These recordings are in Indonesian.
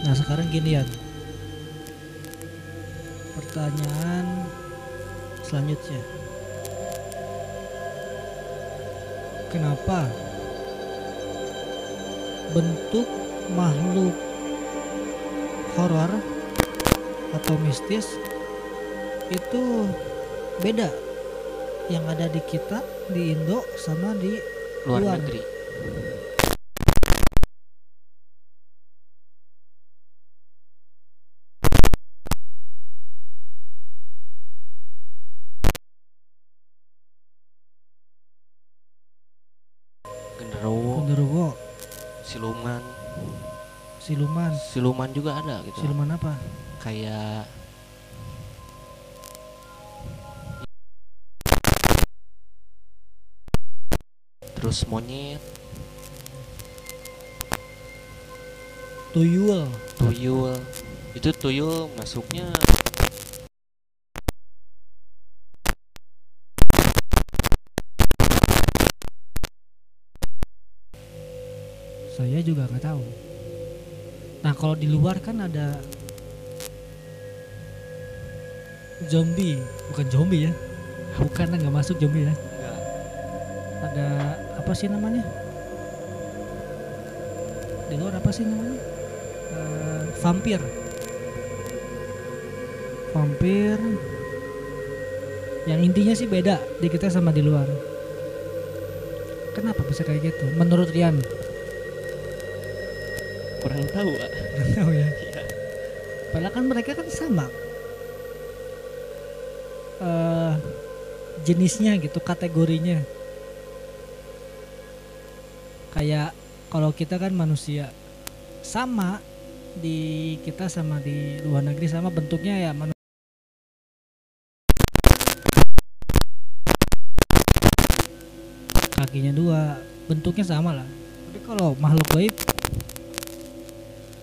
Nah sekarang gini ya. Pertanyaan selanjutnya. Kenapa bentuk makhluk horor atau mistis itu beda yang ada di kita di Indo sama di luar Luar. negeri siluman siluman. siluman juga ada gitu Siluman apa? kayak terus monyet Tuyul. tuyul itu tuyul masuknya Saya juga nggak tahu. Nah kalau di luar kan ada zombie, bukan zombie ya? Bukan nggak masuk zombie ya? Ada apa sih namanya? Di luar apa sih namanya? Eh, vampir. Vampir. Yang intinya sih beda di kita sama di luar. Kenapa bisa kayak gitu? Menurut Rian? Kurang tahu Pak. Nggak tahu ya. Iya. Padahal kan mereka kan sama. eh jenisnya gitu, kategorinya. Kayak kalau kita kan manusia sama di kita sama di luar negeri sama bentuknya ya manusia. Kakinya dua, bentuknya sama lah. Tapi kalau makhluk gaib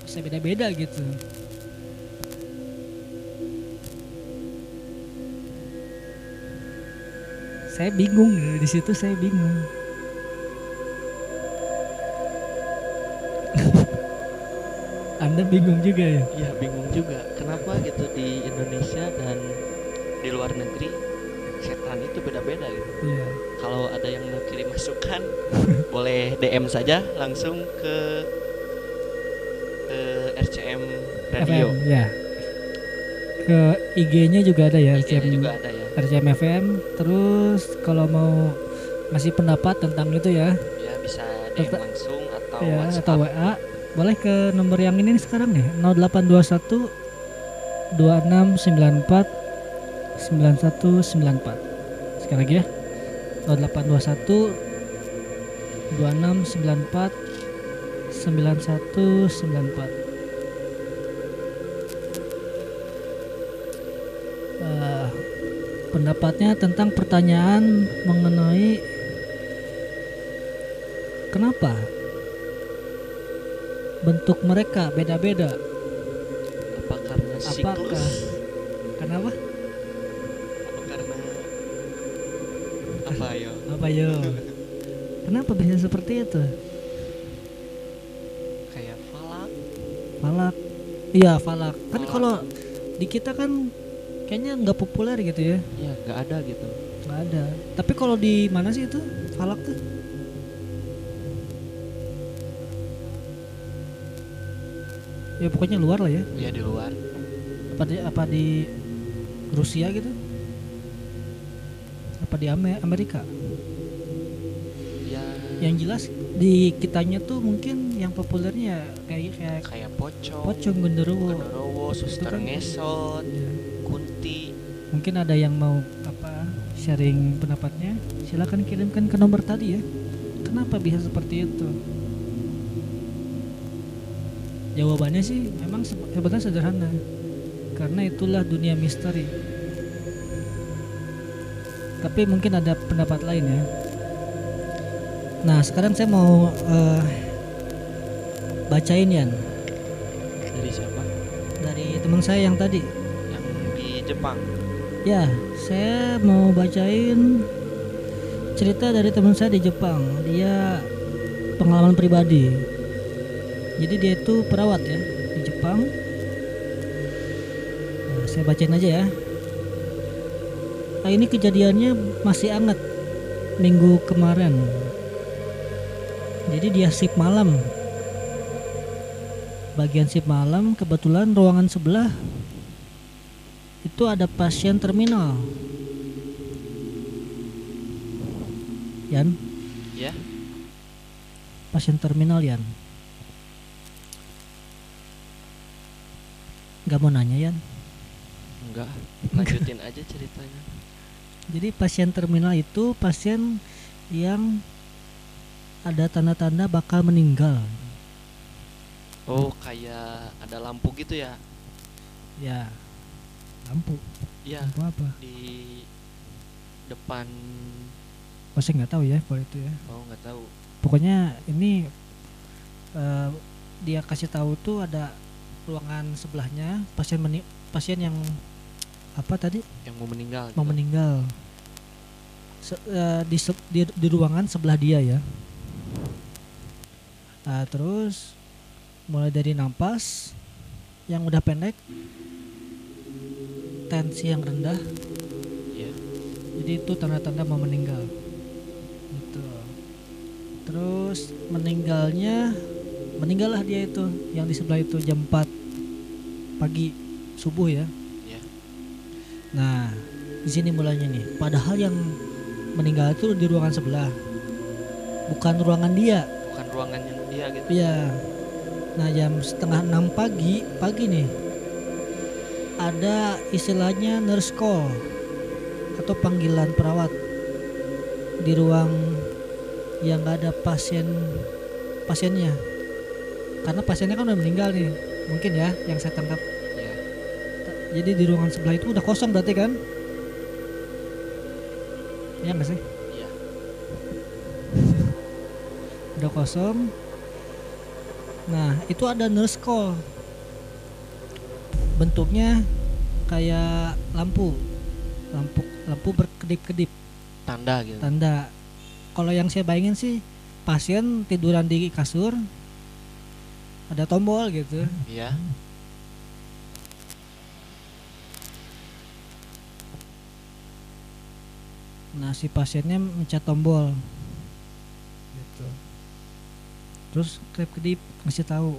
bisa beda-beda gitu. Saya bingung ya, di situ saya bingung. Anda bingung juga ya? Iya bingung juga kenapa gitu di Indonesia dan di luar negeri setan itu beda-beda gitu. Iya. Kalau ada yang mau kirim masukan boleh DM saja langsung ke ke RCM Radio. FM, ya. Ke IG-nya juga ada ya, RCM, juga ada ya. RCM FM. Terus kalau mau ngasih pendapat tentang itu ya, Ya bisa DM Tetap- langsung atau ya WhatsApp. atau WA, boleh ke nomor yang ini sekarang nih, 0821 2694 9194. Sekali lagi ya. 0821 2694 9194. Eh, pendapatnya tentang pertanyaan mengenai kenapa bentuk mereka beda-beda. Apa karena siklus? Apakah? Kenapa? Apa karena apa ya? Apa yo? Kenapa bisa seperti itu? Iya, falak. Kan kalau di kita kan kayaknya nggak populer gitu ya. Ya nggak ada gitu. Nggak ada. Tapi kalau di mana sih itu? Falak tuh? Ya pokoknya luar lah ya. Ya di luar. Apa di apa di Rusia gitu? Apa di Ame- Amerika? Ya Yang jelas di kitanya tuh mungkin yang populernya kayak kayak kayak pocong, pocong genderuwo. genderuwo, suster kan- ngesot, Ya. kunti. Mungkin ada yang mau apa sharing pendapatnya? Silakan kirimkan ke nomor tadi ya. Kenapa bisa seperti itu? Jawabannya sih memang se- sebetulnya sederhana. Karena itulah dunia misteri. Tapi mungkin ada pendapat lain ya. Nah, sekarang saya mau eh, bacain Yan Dari siapa? dari teman saya yang tadi. Yang di Jepang. Ya, saya mau bacain cerita dari teman saya di Jepang. Dia pengalaman pribadi. Jadi dia itu perawat ya di Jepang. Jepang. Nah, saya bacain aja ya. Nah, ini kejadiannya masih hangat minggu kemarin. Jadi dia shift malam. Bagian shift malam kebetulan ruangan sebelah itu ada pasien terminal. Yan, Ya. pasien terminal Yan. Gak mau nanya Yan. Enggak. Lanjutin aja ceritanya. Jadi pasien terminal itu pasien yang ada tanda-tanda bakal meninggal. Oh, kayak ada lampu gitu ya? Ya, lampu. Iya, Lampu apa? di depan Oh, saya nggak tahu ya kalau itu ya. oh nggak tahu. Pokoknya ini eh, dia kasih tahu tuh ada ruangan sebelahnya pasien meni- pasien yang apa tadi Yang mau meninggal. mau gitu. meninggal Se- eh, di, di di ruangan sebelah dia ya. Nah, terus mulai dari nampas yang udah pendek, tensi yang rendah, Iya. jadi itu tanda-tanda mau meninggal. Gitu. Terus meninggalnya meninggallah dia itu yang di sebelah itu jam 4 pagi subuh ya. Iya. Nah, di sini mulainya nih. Padahal yang meninggal itu di ruangan sebelah. Bukan ruangan dia. Bukan ruangannya dia gitu. Iya. Nah, jam setengah enam pagi, pagi nih. Ada istilahnya nurse call atau panggilan perawat di ruang yang nggak ada pasien pasiennya. Karena pasiennya kan udah meninggal nih. Mungkin ya yang saya tangkap. Iya. Jadi di ruangan sebelah itu udah kosong berarti kan? Iya nggak sih? Udah kosong. Nah, itu ada nurse call. Bentuknya kayak lampu. Lampu lampu berkedip-kedip Tanda gitu. tanda. Kalau yang saya bayangin sih pasien tiduran di kasur ada tombol gitu. Iya. Nah, si pasiennya mencet tombol. Gitu. Terus kedip-kedip ngasih tahu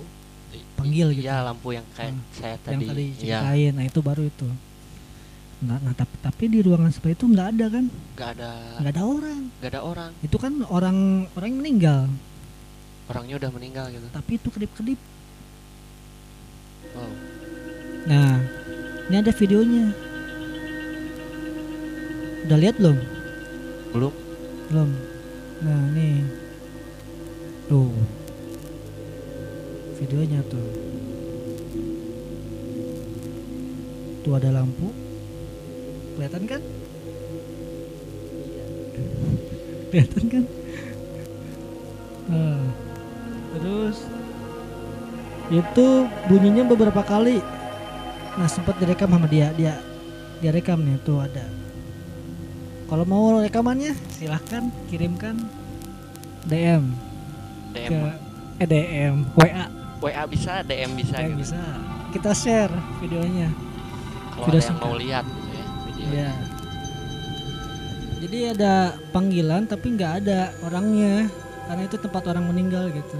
Panggil gitu. Iya, lampu yang kayak Hmm. saya yang tadi. tadi Iya. ceritain. Nah, itu baru itu. Nah, nah tapi, tapi di ruangan sebelah itu nggak ada kan? Nggak ada Nggak ada orang. nggak ada orang. Itu kan orang orang yang meninggal. Orangnya udah meninggal gitu. Tapi itu kedip-kedip. Wow. Nah, ini ada videonya. Udah lihat belum? Belum? Belum. Nah, nih. Tuh. Videonya tuh. Tuh ada lampu. Kelihatan kan? Kelihatan kan? Nah, terus itu bunyinya beberapa kali. Nah, sempat direkam sama dia. Dia dia rekam nih tuh ada. Kalau mau rekamannya silahkan kirimkan DM DM ke eh, DM WA WA bisa, DM bisa yang gitu. bisa. Kita share videonya. Kalau Video ada yang singkat. mau lihat gitu ya video. ya jadi ada panggilan tapi nggak ada orangnya. Karena itu tempat orang meninggal gitu.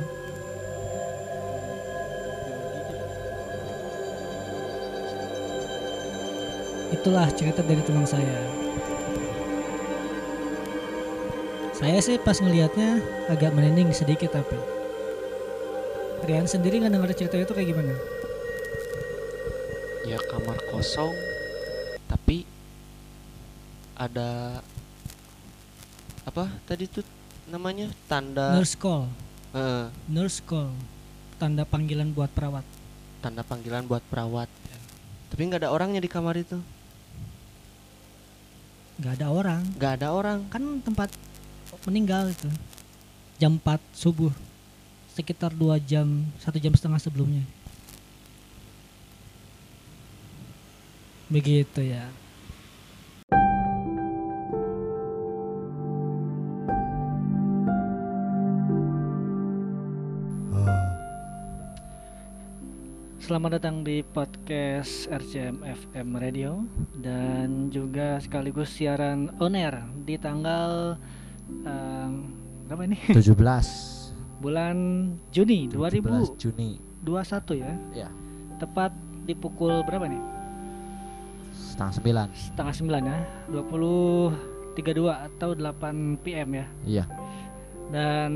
Itulah cerita dari teman saya saya sih pas ngelihatnya agak merinding sedikit tapi Rian sendiri nggak denger cerita itu kayak gimana? Ya kamar kosong tapi ada apa tadi tuh namanya? Tanda nurse call. Eh, nurse call. Tanda panggilan buat perawat. Tanda panggilan buat perawat. Tapi nggak ada orangnya di kamar itu. nggak ada orang. Nggak ada orang. kan tempat meninggal itu. Jam 4 subuh. Sekitar dua jam satu jam setengah sebelumnya. Begitu ya. Selamat datang di podcast RCM FM Radio dan juga sekaligus siaran on air di tanggal em, berapa ini? 17 Bulan Juni 17 Juni 2021 ya. ya Tepat di pukul berapa nih? setengah sembilan Setengah sembilan ya. 20.32 atau 8 PM ya. iya Dan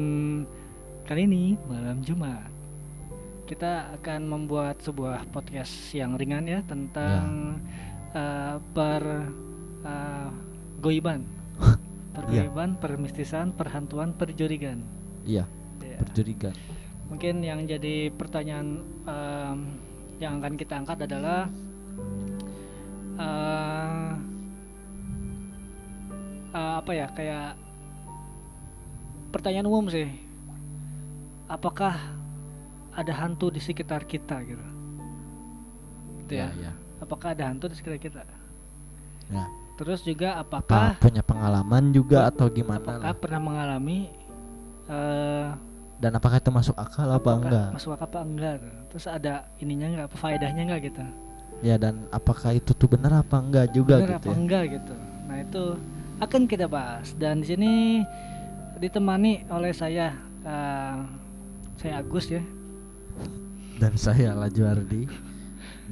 kali ini malam Jumat kita akan membuat sebuah podcast yang ringan ya tentang eh, per eh, goiban, pergoiban, permistisan, perhantuan, perjurigan. iya Ya. berjurigan Mungkin yang jadi pertanyaan em, yang akan kita angkat adalah eh, eh, apa ya kayak pertanyaan umum sih. Apakah ada hantu di sekitar kita gitu? Gitu ya. ya ya Apakah ada hantu di sekitar kita? ya Terus juga apa apakah punya pengalaman juga atau gimana apakah lah? pernah mengalami eh dan apakah itu masuk akal apa enggak? masuk akal apa enggak? Terus ada ininya enggak apa faedahnya enggak gitu? Ya dan apakah itu tuh benar apa enggak juga benar gitu apa ya? enggak gitu? Nah itu akan kita bahas. Dan di sini ditemani oleh saya eh, saya Agus ya. Dan saya Lajuardi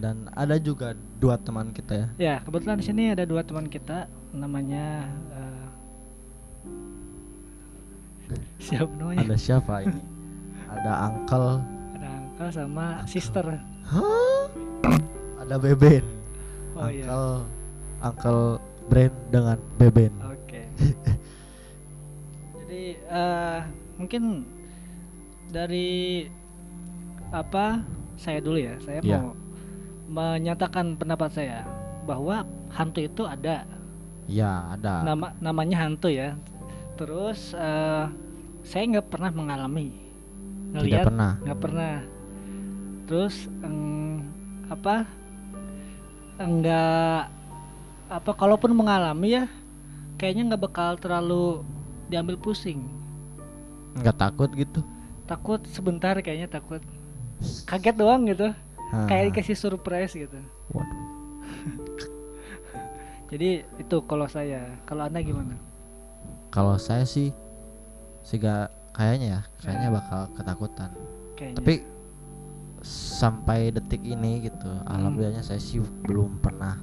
dan ada juga dua teman kita ya. Ya kebetulan di sini ada dua teman kita namanya eh, siapa namanya? Ada siapa ini? Ada uncle. Ada Angka sama sister. Hah? ada beben. Oh iya. Uncle uncle brand dengan beben. Oke. Jadi eh mungkin dari apa saya dulu ya. Saya Iya. mau menyatakan pendapat saya bahwa hantu itu ada. ya ada Nama namanya hantu ya. Terus eh saya nggak pernah mengalami tidak ngelihat pernah nggak pernah. Terus em, apa? Enggak apa kalaupun mengalami ya kayaknya nggak bakal terlalu diambil pusing nggak takut gitu takut sebentar kayaknya takut kaget doang gitu Ah, kayak dikasih surprise gitu. Waduh. jadi itu kalau saya. Kalau anda gimana? Kalau saya sih gak kayaknya ya kayaknya bakal ketakutan. Kayaknya. Tapi sampai detik ini gitu Hmm. alhamdulillahnya saya sih belum pernah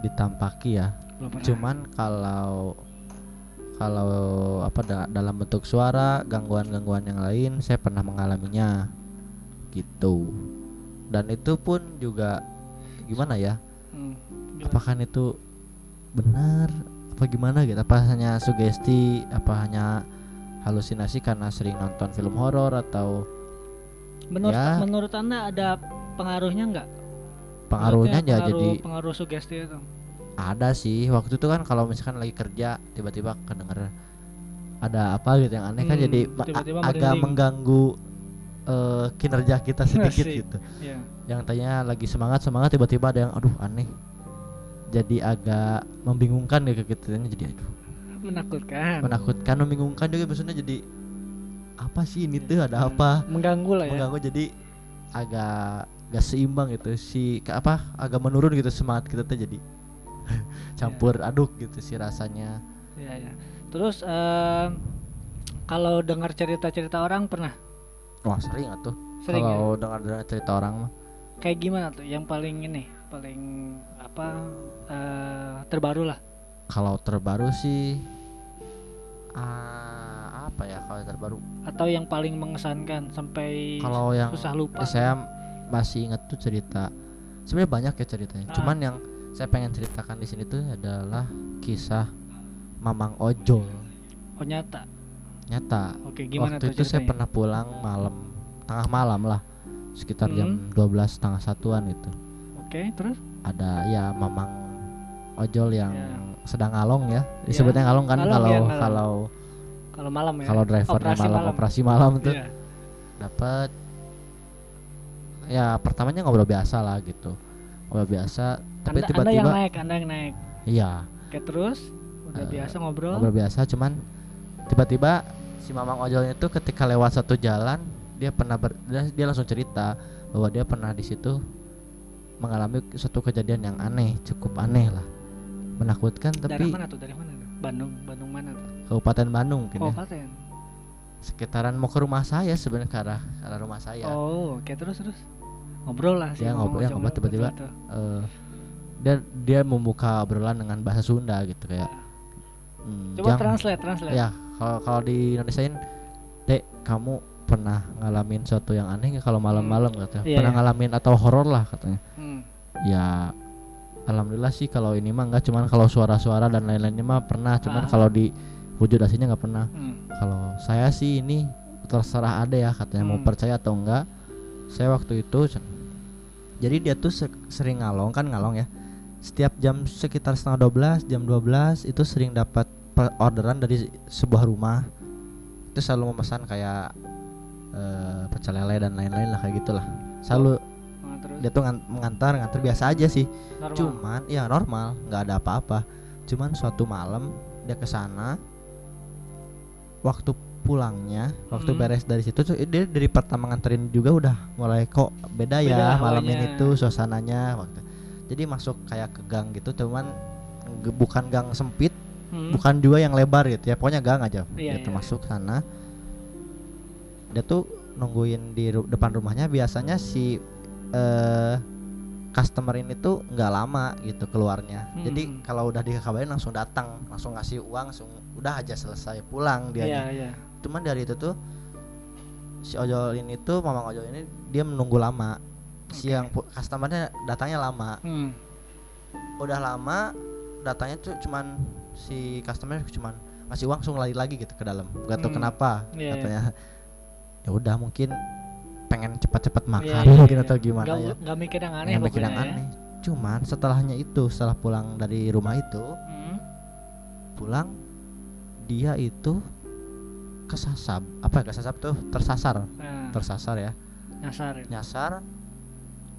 ditampaki ya. Belum pernah. cuman kalau kalau apa da- dalam bentuk suara gangguan-gangguan yang lain saya pernah mengalaminya. Gitu dan itu pun juga gimana ya Hmm, gimana? apakah itu benar apa gimana gitu apa hanya sugesti apa hanya halusinasi karena sering nonton film horor atau menurut ya. menurut anda ada pengaruhnya nggak pengaruhnya ya pengaruh, jadi pengaruh sugesti itu ada sih waktu itu kan kalau misalkan lagi kerja tiba-tiba kedenger ada apa gitu yang aneh kan Hmm, jadi ma- a- tiba-tiba agak merinding. mengganggu eh, kinerja kita sedikit Asik. gitu. Ya yang tadinya lagi semangat semangat tiba-tiba ada yang aduh aneh. Jadi agak membingungkan ya kita jadi aduh. Menakutkan. Menakutkan membingungkan juga maksudnya jadi apa sih ini tuh? Ada Hmm, apa? Mengganggu lah ya. Mengganggu. Jadi agak gak seimbang gitu. Si ke apa agak menurun gitu semangat kita tuh jadi campur aduk gitu sih rasanya. Ya ya terus em, kalau dengar cerita-cerita orang pernah wah sering atuh sering ya? kalau dengar dengar cerita orang mah. Kayak gimana tuh? Yang paling ini paling apa eh, terbaru lah. Kalau terbaru sih ah, apa ya kalau terbaru? Atau yang paling mengesankan sampai kalau yang susah lupa? saya masih inget tuh cerita sebenarnya banyak ya ceritanya. Ah. cuman yang saya pengen ceritakan di sini tuh adalah kisah Mamang Ojol. Oh nyata nyata. Oke gimana waktu itu saya pernah pulang malam tengah malam lah. Sekitar jam Hmm. 12 setengah satuan itu. Oke terus? Ada ya Mamang Ojol yang Ya. sedang ngalong ya. Disebutnya ngalong kan Ngalong kalau ya, kalau kalau malam ya. kalau drivernya Operasi malam, malam. operasi malam tuh. Iya. dapat ya pertamanya ngobrol biasa lah gitu. Ngobrol biasa tapi anda, anda yang tiba-tiba naik anda yang naik. Iya. Oke terus? Udah Eh, biasa ngobrol? ngobrol biasa cuman tiba-tiba si mamang ojolnya itu ketika lewat satu jalan dia pernah ber, dia, langsung cerita bahwa dia pernah di situ mengalami suatu kejadian yang aneh cukup aneh lah menakutkan Dari tapi mana tuh? Dari mana tuh? Bandung, Bandung mana tuh? Kabupaten Bandung mungkin Oh, ya Klaten. sekitaran mau ke rumah saya sebenarnya ke arah, ke arah rumah saya Oh, oke terus terus. Ngobrol lah sih. Dia ngobrol- ya, ngomong ngobrol tiba-tiba. betul. Eh, dia dia membuka obrolan dengan bahasa Sunda gitu kayak hmm, Coba Jang, translate, translate. ya kalau di Indonesiain dek kamu pernah ngalamin sesuatu yang aneh nggak kalau malam-malam katanya Iya, pernah iya. ngalamin atau horor lah katanya Hmm. ya alhamdulillah sih kalau ini mah nggak cuman kalau suara-suara dan lain-lainnya mah pernah cuman Ah. kalau di wujud aslinya nggak pernah Hmm. kalau saya sih ini terserah ada ya katanya mau Hmm. percaya atau enggak saya waktu itu jadi dia tuh se- sering ngalong kan ngalong ya setiap jam sekitar setengah 12 jam 12 itu sering dapat orderan dari sebuah rumah itu selalu memesan kayak eh, pecel lele dan lain-lain lah kayak gitulah. Selalu Nah, terus? dia tuh ngan- mengantar ngantar biasa aja sih. Normal. cuman ya normal nggak ada apa-apa. Cuman suatu malam dia ke sana waktu pulangnya waktu Hmm. beres dari situ tuh dia dari pertama nganterin juga udah mulai kok beda, Beda ya malam ini tuh suasananya waktu. Jadi masuk kayak ke gang gitu cuman bukan gang sempit Hmm. bukan juga yang lebar gitu ya pokoknya gang aja Iya, gitu iya. masuk sana dia tuh nungguin di ru- depan rumahnya biasanya si eh customer ini tuh nggak lama gitu keluarnya jadi Hmm. kalau udah dikabarin langsung datang langsung ngasih uang langsung udah aja selesai pulang dia Iya, iya. cuman dari itu tuh si ojol ini tuh mamang ojol ini dia menunggu lama si Oke. yang pu- customernya datangnya lama Hmm. udah lama datanya tuh cuman si customer cuman ngasih uang langsung lari lagi gitu ke dalam gak tau Hmm. kenapa Iya, iya. katanya ya udah mungkin pengen cepat-cepat makan Iya, iya, mungkin iya. atau gimana Nggak, ya nggak mikir yang aneh bikin yang ya. aneh cuman setelahnya itu setelah pulang dari rumah itu Hmm. pulang dia itu kesasar apa ya, kesasar tuh tersasar Nah, tersasar ya nyasar. ya. nyasar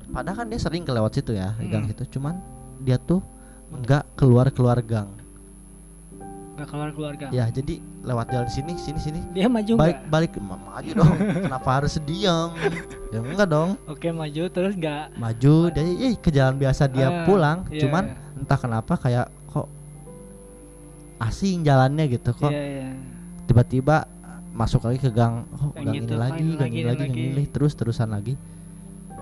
padahal kan dia sering kelewat situ ya di gang Hmm. situ cuman dia tuh nggak keluar keluar gang Keluar keluarga. ya jadi lewat jalan sini sini sini Dia maju balik nggak? balik aja dong kenapa harus diam ya enggak dong Oke maju terus nggak? maju dia eh, ke jalan biasa dia Ah, pulang iya, cuman iya. entah kenapa kayak kok asing jalannya gitu kok Iya, iya. tiba-tiba masuk lagi ke gang oh gang gitu, ini lagi gang ini lagi gang lagi. ini terus terusan lagi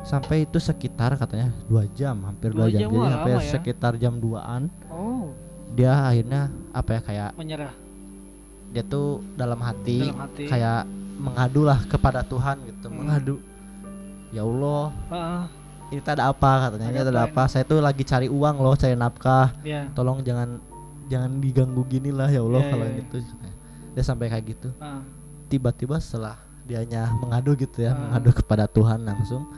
sampai itu sekitar katanya dua jam hampir dua Dua jam, jam, jadi sampai ya. sekitar jam 2an Oh, dia akhirnya apa ya kayak menyerah dia tuh dalam hati, dalam hati. kayak mengadu lah kepada Tuhan gitu Hmm. mengadu ya Allah Ah, ini tak ada apa katanya ini Ada tak ada apa saya tuh lagi cari uang loh cari nafkah ya. tolong jangan jangan diganggu gini lah ya Allah Iya, kalau iya, ini tuh dia sampai kayak gitu Ah, tiba-tiba setelah dianya mengadu gitu ya Ah. mengadu kepada Tuhan langsung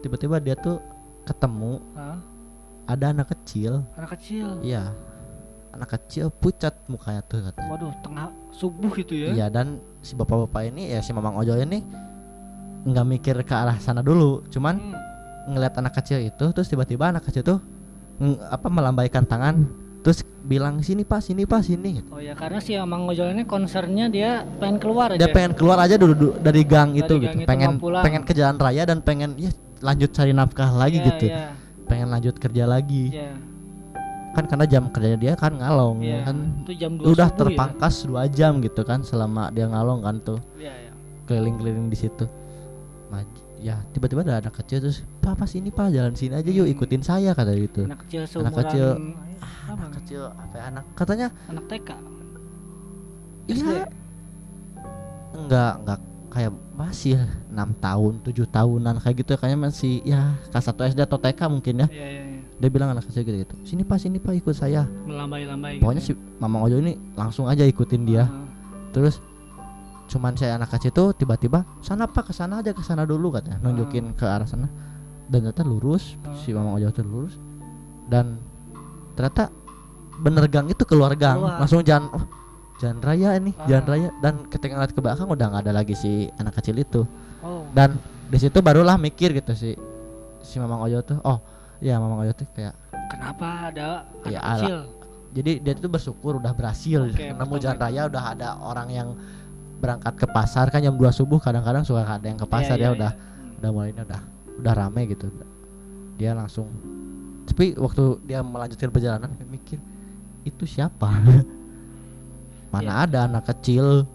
tiba-tiba dia tuh ketemu ah. ada anak kecil Anak kecil. iya anak kecil pucat mukanya tuh katanya Waduh, tengah subuh gitu ya. iya dan si bapak-bapak ini ya si mamang ojol ini nggak mikir ke arah sana dulu cuman Hmm. ngeliat anak kecil itu terus tiba-tiba anak kecil tuh apa melambaikan tangan terus bilang sini pak sini pak sini. Oh ya karena si Amang Ojol ini concernnya dia pengen keluar aja. dia pengen keluar aja dulu, dulu dari gang Dari itu gang gitu itu pengen pengen ke jalan raya dan pengen ya lanjut cari nafkah lagi Iya, gitu Iya, pengen lanjut kerja lagi iya, kan karena jam kerjanya dia kan ngalong iya. kan Itu jam 2 udah subuh terpangkas dua jam gitu kan selama dia ngalong kan tuh ya. Iya, iya. keliling-keliling di situ Maj- ya tiba-tiba ada anak kecil terus papa sini pak jalan sini aja yuk ikutin saya kata gitu Anak kecil seumuran kecil. apa? anak kecil apa ya, anak katanya Anak TK. iya enggak enggak kayak masih enam tahun tujuh tahunan kayak gitu kayaknya masih ya kelas satu SD atau TK mungkin ya iya, iya. Dia bilang anak kecil gitu, gitu. Sini pak sini pak ikut saya. Melambai-lambai pokoknya si mama ojol ini langsung aja ikutin dia. Ah, terus cuman saya anak kecil tuh tiba-tiba sana pak ke sana aja ke sana dulu katanya. Nunjukin ke arah sana. Dan ternyata lurus Ah. si mama ojol tuh lurus. Dan ternyata bener gang itu keluar gang. Keluar. langsung jalan oh, jalan raya ini Ah. jalan raya. Dan ketika ngeliat ke belakang udah nggak ada lagi si anak kecil itu. Oh, dan di situ barulah mikir gitu si si mamang ojol tuh oh ya mamang ojol tuh kayak kenapa ada anak Ya, ala- kecil? jadi dia tuh bersyukur udah berhasil. Oke, nemu jalan raya udah ada orang yang berangkat ke pasar. Kan jam 2 subuh kadang-kadang suka ada yang ke pasar Iya, ya iya, udah udah mulai udah udah rame gitu. Dia langsung tapi waktu dia melanjutkan perjalanan dia mikir itu siapa? Mana Iya. ada anak kecil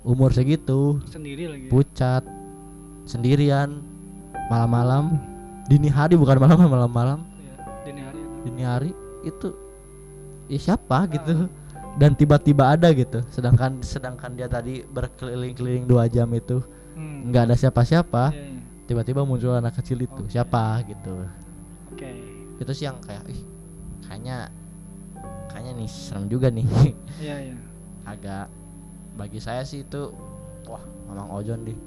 umur segitu sendiri lagi pucat sendirian malam-malam dini hari bukan malam malam-malam Iya, dini hari itu. dini hari itu ya siapa gitu. Dan tiba-tiba ada gitu. Sedangkan sedangkan dia tadi berkeliling-keliling dua jam itu Hmm. nggak ada siapa-siapa. Iya, iya. tiba-tiba muncul anak kecil itu. Oke. siapa gitu. Oke. Itu sih yang kayak ih kayaknya kayaknya nih serem juga nih. Iya iya. Agak bagi saya sih itu wah memang ojon deh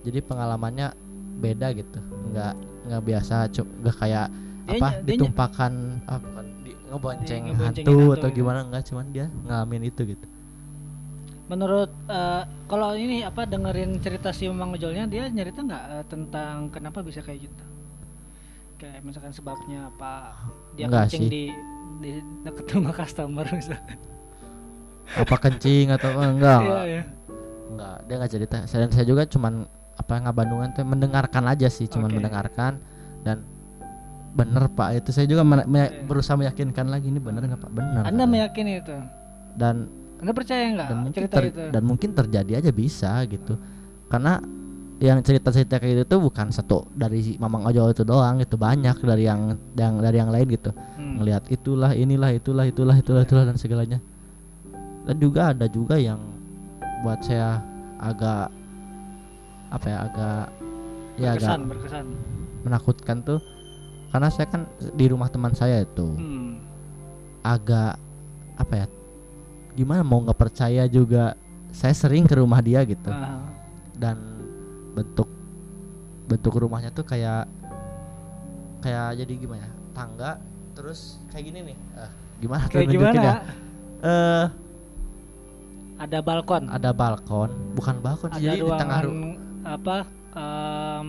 jadi pengalamannya beda gitu. Nggak nggak biasa cu- nggak kayak Dia apa dia ditumpahkan ah, bukan di, ngebonceng hantu, hantu atau gitu. gimana enggak cuman dia ngalamin itu gitu. Menurut eh, kalau ini apa dengerin cerita si Mang Ojolnya dia nyerita nggak eh, tentang kenapa bisa kayak gitu? Kayak misalkan sebabnya apa dia Nggak kencing sih. di di deket rumah customer misalkan. Apa kencing atau enggak iya iya. Enggak dia nggak cerita. Saya saya juga cuman apa nggak Bandungan tuh mendengarkan aja sih cuman Oke. mendengarkan. Dan bener pak itu saya juga me- berusaha meyakinkan lagi ini bener nggak pak? Bener anda katanya. meyakini itu? Dan anda percaya nggak dan mungkin cerita ter- itu? dan mungkin terjadi aja bisa gitu. Karena yang cerita-cerita kayak gitu tuh bukan satu dari si Mamang Ojo itu doang itu banyak dari yang yang dari yang lain gitu. Hmm. ngelihat itulah inilah itulah itulah itulah itulah dan segalanya. Dan juga ada juga yang buat saya agak apa ya agak ya agak berkesan menakutkan tuh. Karena saya kan di rumah teman saya itu hmm. agak apa ya gimana mau nggak percaya juga saya sering ke rumah dia gitu. Ah, dan bentuk bentuk rumahnya tuh kayak kayak jadi gimana ya tangga terus kayak gini nih. Eh, gimana tuh kayak nunjukin gimana ya? Eh ada balkon? ada balkon bukan balkon sih ada jadi di tengah ru- apa em,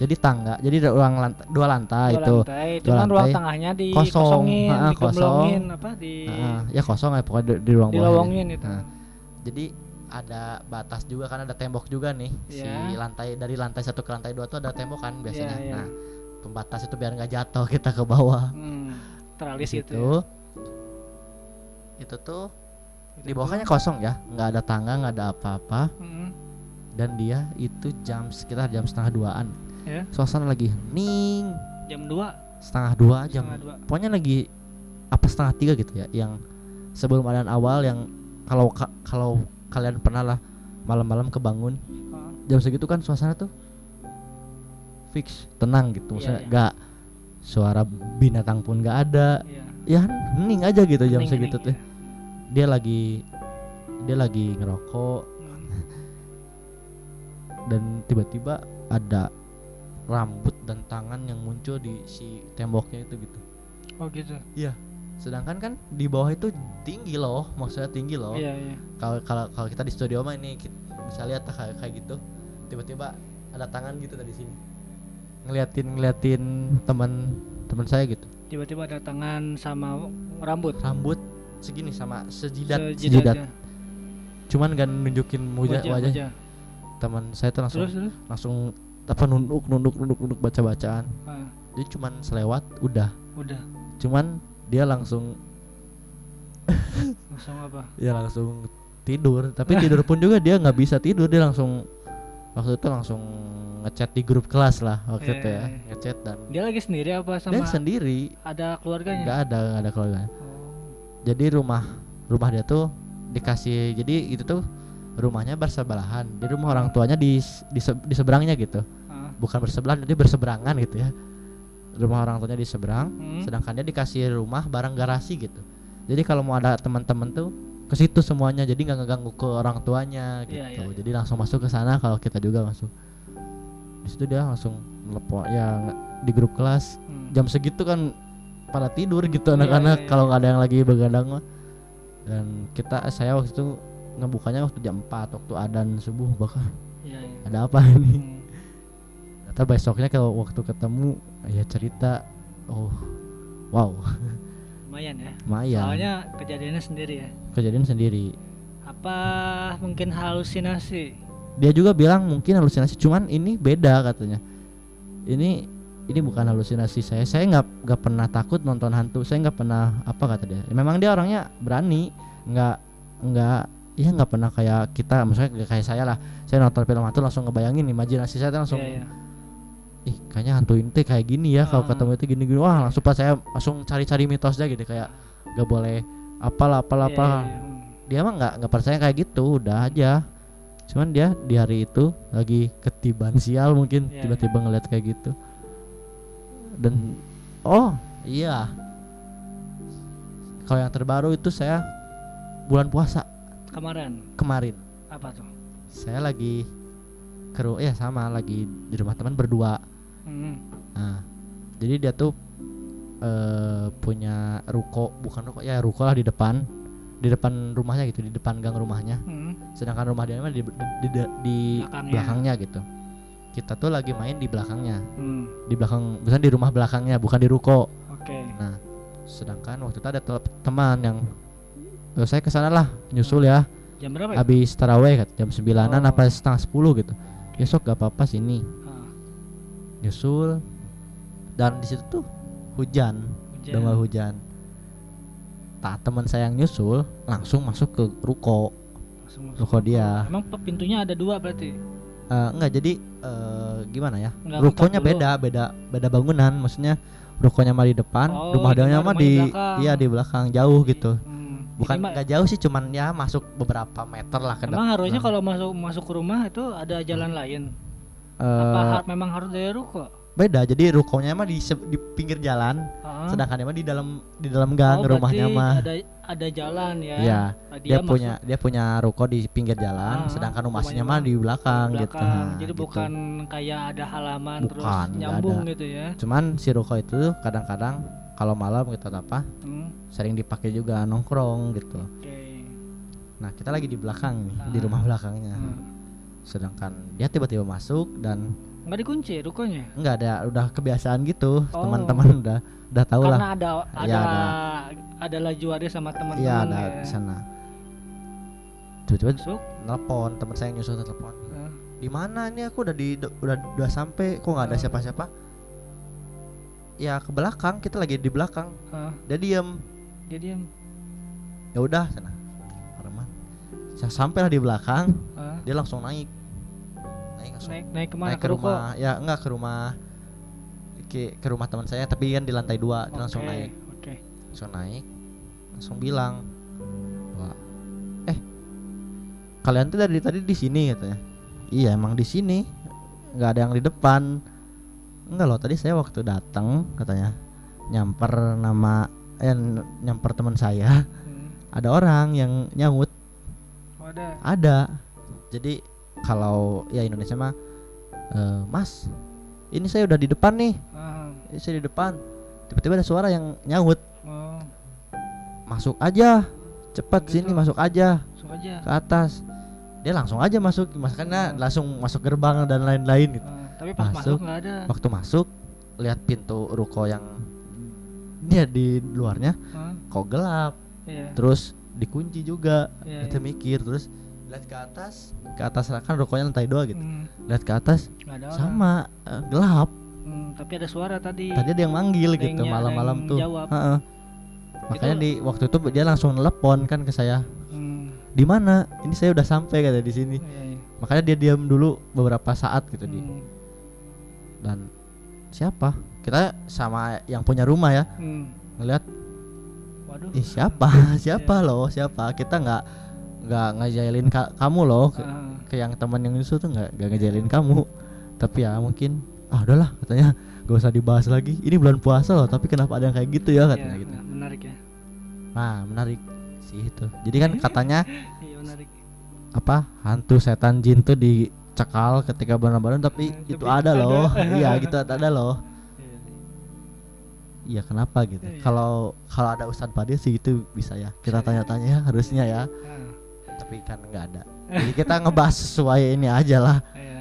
jadi tangga jadi ada ruang lantai, dua lantai dua itu lantai dua cuman ruang lantai. tengahnya Kosong. dikosongin Ha, digemblongin apa di Nah, ya kosong ya pokoknya di, di ruang dilowongin itu Nah, jadi ada batas juga kan ada tembok juga nih si Iya. lantai dari lantai satu ke lantai dua tuh ada tembok kan biasanya Iya, iya. nah pembatas itu biar nggak jatuh kita ke bawah Hmm, teralis Di gitu situ ya. itu tuh Itu di bawahnya kosong ya nggak ada tangga nggak ada apa-apa Mm-mm. Dan dia itu jam sekitar jam setengah duaan Ya. suasana lagi hening jam 2 setengah dua jam setengah dua pokoknya lagi apa setengah tiga gitu ya yang sebelum adaan awal yang kalau ka- kalau kalian pernah lah malam-malam kebangun Ah, jam segitu kan suasana tuh fix tenang gitu Iya, maksudnya iya. nggak suara binatang pun nggak ada iya. ya hening aja gitu jam Hening, segitu hening, tuh ya. dia lagi dia lagi ngerokok. Dan tiba-tiba ada rambut dan tangan yang muncul di si temboknya itu gitu. Oh gitu. Sedangkan kan di bawah itu tinggi loh maksudnya tinggi loh. Iya iya. Kalau kalau kalau kita di studio mah ini kita bisa lihat kayak kayak gitu. Tiba-tiba ada tangan gitu dari sini. Ngeliatin ngeliatin teman teman saya gitu. Tiba-tiba ada tangan sama rambut? Rambut segini sama sejidat Sejidat sejidat. Cuman gak nunjukin wajah wajah, wajah. wajah. Teman saya tuh langsung terus terus? langsung apa nunduk nunduk nunduk nunduk baca bacaan Ah, jadi cuman selewat udah. Udah. Cuman dia langsung langsung apa? Ya langsung tidur. Tapi tidur pun juga dia nggak bisa tidur. Dia langsung waktu itu langsung ngechat di grup kelas lah waktu Iya, itu ya. Iya, iya. ngechat dan dia lagi sendiri apa dia sama sendiri. ada keluarganya? Nggak ada nggak ada keluarga. Oh. jadi rumah rumah dia tuh dikasih jadi itu tuh rumahnya bersebelahan. Di rumah orang tuanya di di, se- di seberangnya gitu. Ah, bukan bersebelahan jadi berseberangan gitu ya. Rumah orang tuanya di seberang hmm. sedangkan dia dikasih rumah bareng garasi gitu. Jadi kalau mau ada teman-teman tuh ke situ semuanya jadi nggak ngeganggu ke orang tuanya gitu. Iya, iya, iya. jadi langsung masuk ke sana kalau kita juga masuk. Di situ dia langsung telepon ya di grup kelas. Hmm. jam segitu kan pada tidur gitu Iya, anak-anak iya, iya. kalau nggak ada yang lagi begadang mah. Dan kita saya waktu itu ngebukanya waktu jam 4 waktu adan subuh bahkan. Iya, iya. ada apa ini? Hmm. Besoknya kalau waktu ketemu ya cerita oh wow. Lumayan ya. Lumayan. Soalnya kejadiannya sendiri ya. Kejadian sendiri. Apa mungkin halusinasi? dia juga bilang mungkin halusinasi cuman ini beda katanya. Ini ini bukan halusinasi saya. Saya nggak nggak pernah takut nonton hantu. Saya nggak pernah apa kata dia? Memang dia orangnya berani. Nggak nggak ya nggak pernah kayak kita maksudnya kayak saya lah saya nonton film hantu langsung ngebayangin imajinasi saya langsung Iya, iya. ih kayaknya hantu ini kayak gini ya kalau Ah. ketemu itu gini gini wah langsung pas saya langsung cari-cari mitosnya gitu kayak nggak boleh apalah apalah Iya, apalah iya, iya. Hmm. dia mah nggak nggak percaya kayak gitu udah aja cuman dia di hari itu lagi ketiban sial mungkin Iya, tiba-tiba ngeliat kayak gitu dan oh iya kalau yang terbaru itu saya bulan puasa Kemarin kemarin apa tuh? saya lagi ke ru- ya sama lagi di rumah teman berdua Hmm. nah jadi dia tuh eh punya ruko bukan ruko ya ruko lah di depan di depan rumahnya gitu di depan gang rumahnya Hmm. sedangkan rumah dia mah di, di, di- di Belakangnya. belakangnya gitu kita tuh lagi main di belakangnya Hmm. di belakang bukan di rumah belakangnya bukan di ruko Oke. nah sedangkan waktu itu ada teman yang "Eh, saya ke sana lah nyusul ya Jam berapa ya? habis taraweh kat, jam sembilanan Oh. apa setengah sepuluh gitu besok gak apa-apa sini Ah, nyusul dan di situ tuh hujan hujan. udah mulai hujan tak teman saya yang nyusul langsung masuk ke ruko Langsung masuk. ruko dia Emang pintunya ada dua berarti? Eh, enggak jadi eh, gimana ya Nggak rukonya dulu. beda beda beda bangunan maksudnya rukonya mah di depan Oh, rumah dia mah di di belakang. iya di belakang jauh gitu. Bukan enggak jauh sih cuman ya masuk beberapa meter lah ke Emang harusnya kalau masuk masuk ke rumah itu ada jalan lain? Eh, Apa har- memang harus dari ruko? beda jadi rukonya mah di di pinggir jalan Ah. sedangkan dia mah di dalam di dalam gang Oh, rumahnya mah ada ada jalan ya. Iya, Ah, dia, masuk punya dia punya ruko di pinggir jalan Ah, sedangkan rumahnya mah di belakang, gitu belakang. Nah, Jadi gitu. bukan kayak ada halaman terus Bukan, nggak nyambung ada. gitu ya. cuman si ruko itu kadang-kadang kalau malam gitu apa Hmm. sering dipakai juga nongkrong gitu Oke. Nah kita lagi di belakang nih, di Ah. rumah belakangnya. Hmm. Sedangkan dia tiba-tiba masuk dan Nggak dikunci rukonya? nggak ada, udah kebiasaan gitu. Oh. Teman-teman udah udah tahu Karena lah. ada ada Iya, ada ada sama teman-teman Iya ada ya. di sana. Tiba-tiba Masuk. nelpon teman saya yang nyusul telepon. Ah. Di mana ini aku udah di udah udah sampai kok nggak ada Ah. siapa-siapa? Ya ke belakang kita lagi di belakang. Ah, Dia diem. dia diam. Ya udah sana. Arman. Saya sampailah di belakang, Ah, dia langsung naik. Naik langsung naik naik ke mana? naik ke ruko? rumah ya enggak ke rumah ke, ke rumah teman saya tapi kan di lantai dua dia langsung naik Oke. langsung naik langsung bilang bahwa eh kalian tuh dari tadi di sini katanya iya emang di sini nggak ada yang di depan enggak loh tadi saya waktu datang katanya nyamper nama eh nyamper teman saya. Hmm. ada orang yang nyaut Oh, ada. ada. Jadi kalau ya Indonesia mah eh, Mas ini saya udah di depan nih. Ah, ini saya di depan. Tiba-tiba ada suara yang nyaut oh, masuk aja. Cepat Gitu. sini masuk aja. Langsung aja. ke atas. Dia langsung aja masuk. Masuknya langsung masuk gerbang dan lain-lain gitu. Ah, tapi pas masuk nggak ada. waktu masuk lihat pintu ruko yang dia di luarnya Ah, kok gelap. Iya. terus dikunci juga. Iya, kita mikir terus lihat ke atas ke atas kan rukonya lantai dua gitu. Hmm, lihat ke atas sama eh, gelap. Hmm, tapi ada suara tadi. tadi ada yang manggil Ada gitu malam-malam tuh. jawab. Heeh. makanya di waktu itu dia langsung telepon kan ke saya. Hmm, di mana? Ini saya udah sampai kata di sini. Iya, iya. makanya dia diam dulu beberapa saat gitu di Hmm, dan siapa? Kita sama yang punya rumah ya. Hmm. ngeliat Waduh. ih siapa? Siapa loh? Siapa? Kita nggak nggak ngejailin ka- kamu loh. Ke, Ah, ke yang teman yang itu tuh nggak nggak ngejailin kamu. Tapi ya mungkin ah udahlah katanya. Gak usah dibahas lagi. Ini bulan puasa loh tapi kenapa ada yang kayak gitu ya? Katanya iya, gitu. nah, menarik ya. nah menarik sih itu. Jadi kan katanya Iya menarik. apa? Hantu setan jin tuh dicekal ketika Ramadan tapi Hmm, itu tapi ada ada. loh. Iya gitu ada loh. Iya, iya. iya kenapa gitu? Iya. kalau kalau ada Ustadz Fadil sih itu bisa ya. Kita tanya-tanya ya. harusnya ya. Ah, tapi kan nggak ada. Jadi kita ngebahas sesuai ini aja lah. Iya.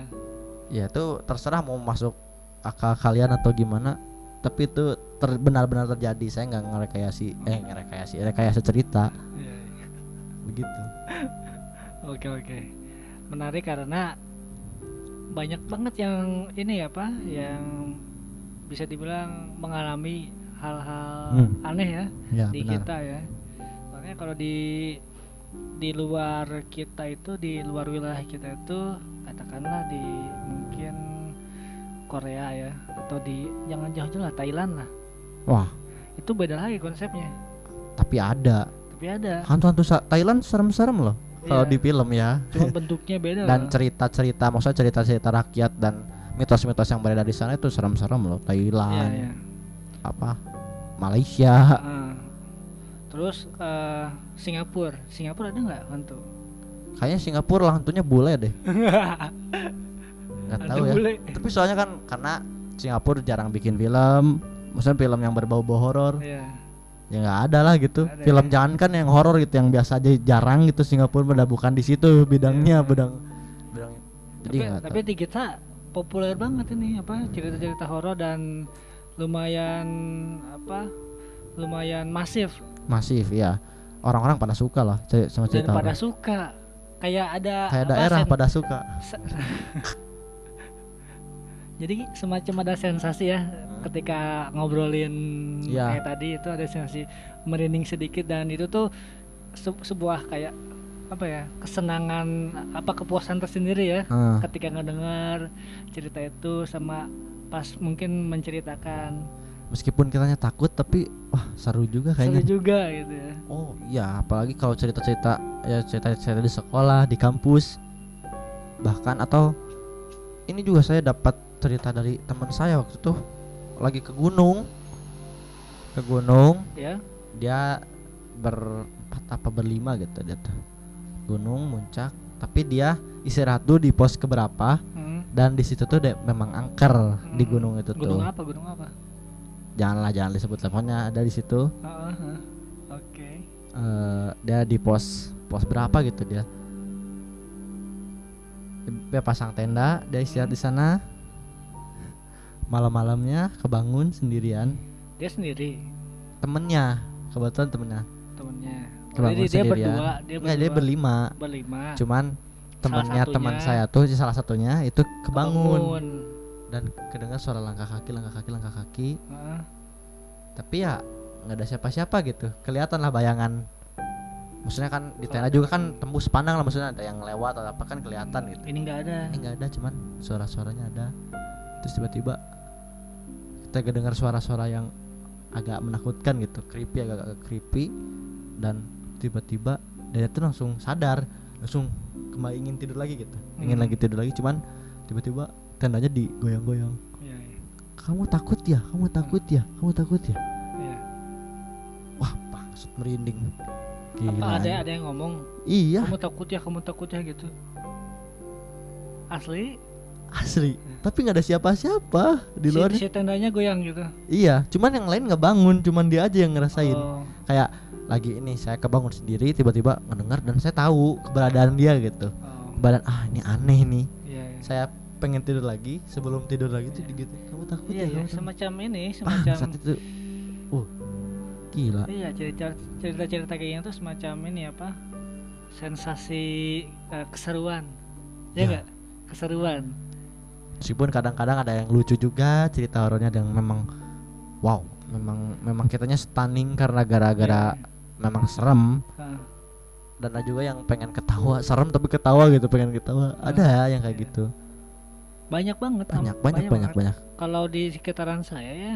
ya itu terserah mau masuk akal kalian atau gimana. Tapi itu ter- benar-benar terjadi. Saya nggak ngerekayasi eh ngerekayasi rekayasa cerita. Iya, iya. begitu. Oke oke. Menarik karena banyak banget yang ini ya pak, yang bisa dibilang mengalami hal-hal Hmm. aneh ya Ya, di benar. kita ya. Makanya kalau di di luar kita itu di luar wilayah kita itu katakanlah di mungkin Korea ya atau di jangan jauh-jauh lah Thailand lah Wah, itu beda lagi konsepnya tapi ada tapi ada hantu-hantu Thailand serem-serem loh kalau Iya. di film ya. cuma bentuknya beda Dan cerita-cerita, maksudnya cerita-cerita rakyat dan mitos-mitos yang beredar di sana itu serem-serem loh. Iya, Thailand, iya. apa Malaysia. Ah. terus eh, Singapura Singapura ada nggak hantu Kayaknya Singapura lah hantunya bule deh. Nggak tahu ya. bule. Tapi soalnya kan karena Singapura jarang bikin film, maksudnya film yang berbau-bau horor. Iya. Ya nggak ada lah gitu. Ada film ya. jangan kan yang horor gitu yang biasa aja jarang gitu Singapura pada bukan di situ bidangnya, bidang bidang. Jadi tapi nggak tapi di kita populer banget ini apa cerita-cerita horor dan lumayan apa lumayan masif masif ya. Orang-orang pada suka lah sama dan cerita pada horor. suka kayak ada Kayak apa, daerah sen- pada suka. jadi semacam ada sensasi ya ketika ngobrolin Iya. kayak tadi itu ada sensasi merinding sedikit dan itu tuh se- sebuah kayak apa ya kesenangan apa kepuasan tersendiri ya Ah, ketika ngedengar cerita itu sama pas mungkin menceritakan. Meskipun kitanya takut tapi wah seru juga seru kayaknya. juga gitu ya. Oh iya, apalagi kalau cerita-cerita ya cerita-cerita di sekolah, di kampus, bahkan atau ini juga saya dapat cerita dari teman saya waktu itu lagi ke gunung, ke gunung, ya. Dia berempat apa berlima gitu dia tuh. Gunung muncak, tapi dia istirahat dulu di pos keberapa. Hmm. dan di situ tuh memang angker di Hmm. gunung itu gunung tuh. apa? Gunung apa? Janganlah jangan disebut teleponnya. Ada di situ. Heeh. oke. Eh dia di pos pos berapa gitu dia. Dia pasang tenda dia istirahat di sana malam-malamnya kebangun sendirian. Dia sendiri? Temennya kebetulan temennya. Temennya. Oh, kebangun jadi dia sendirian. berdua dia Enggak, dia berdua berlima. berlima. Cuman temannya teman saya tuh salah satunya itu kebangun. Kebangun. dan kedengar suara langkah kaki langkah kaki langkah kaki. Heeh. tapi ya nggak ada siapa-siapa gitu. Kelihatan lah bayangan. Maksudnya kan di tenda juga kan tembus pandang lah maksudnya ada yang lewat atau apa kan kelihatan gitu. Ini nggak ada. Ini nggak ada cuman suara-suaranya ada. Terus tiba-tiba kita kedengar suara-suara yang agak menakutkan gitu. Creepy agak-agak creepy. Dan tiba-tiba dia tuh langsung sadar langsung kembali ingin tidur lagi gitu. Ingin Hmm. lagi tidur lagi cuman tiba-tiba tendanya digoyang-goyang. Iya, iya. kamu takut ya? Kamu takut ya? Kamu takut ya? Iya. wah maksud merinding. Apa gila ada ada yang ngomong iya. Kamu takut ya kamu takut ya gitu. Asli asli tapi nggak ada siapa-siapa di si, luar si tendanya goyang gitu Iya, cuman yang lain nggak bangun, cuman dia aja yang ngerasain. Oh, Kayak lagi ini saya kebangun sendiri, tiba-tiba mendengar dan saya tahu keberadaan dia gitu. oh, Keberadaan ah ini aneh nih. iya, iya. Saya pengen tidur lagi, sebelum tidur lagi tuh gitu. Kamu takut Iya, ya? iya, takut?" semacam ini, Ah, semacam saat itu, uh, gila. iya cerita cerita cerita kayak gitu tuh semacam ini apa? Sensasi eh, keseruan, ya Ya. nggak? Keseruan. Meskipun kadang-kadang ada yang lucu juga cerita horornya yang memang wow, memang memang kitanya stunning karena gara-gara memang serem. Dan ada juga yang pengen ketawa serem tapi ketawa gitu pengen ketawa. Ada yang kayak iya. gitu. Banyak banget, am- banyak banyak banyak banyak Kalau di sekitaran saya ya,